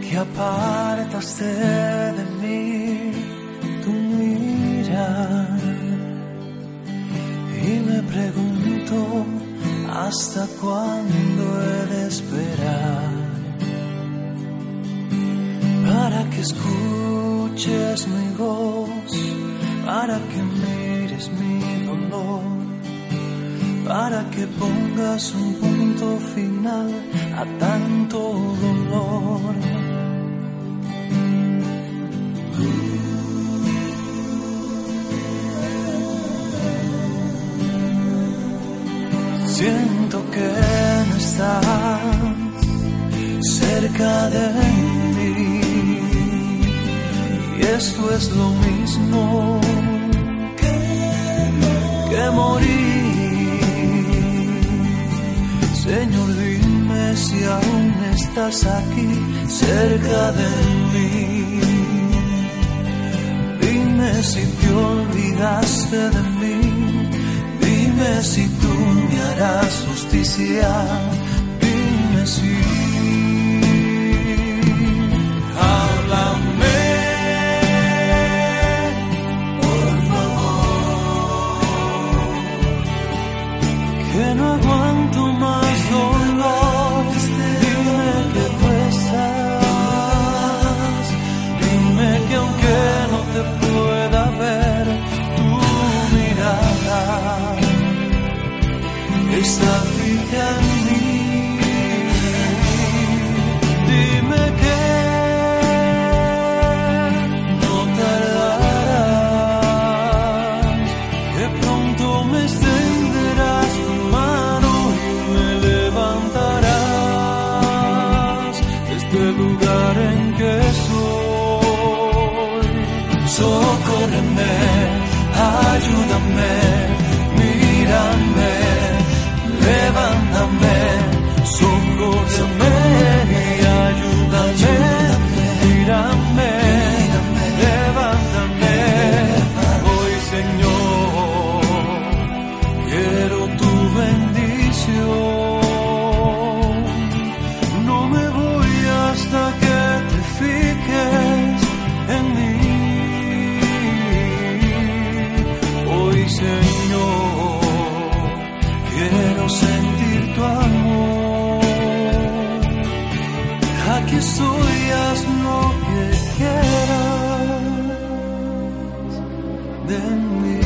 que apartaste de mí tu mira y me pregunto hasta cuándo he de esperar para que escuches mi voz, para que mires mi dolor, para que pongas un punto final a tanto dolor. Siento que no estás cerca de mí y esto es lo mismo que morir. Si aún estás aquí cerca de mí. Dime si te olvidaste de mí. Dime si tú me harás justicia. Dime si. 얼음에 아주 담배 Aquí estoy, lo que quieras de mí.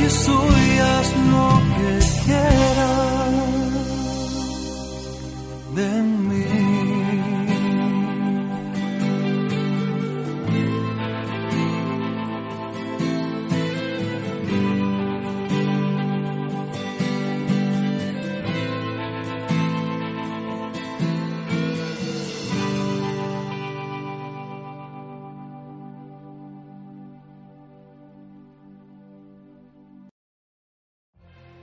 Aquí estoy, haz lo que quieras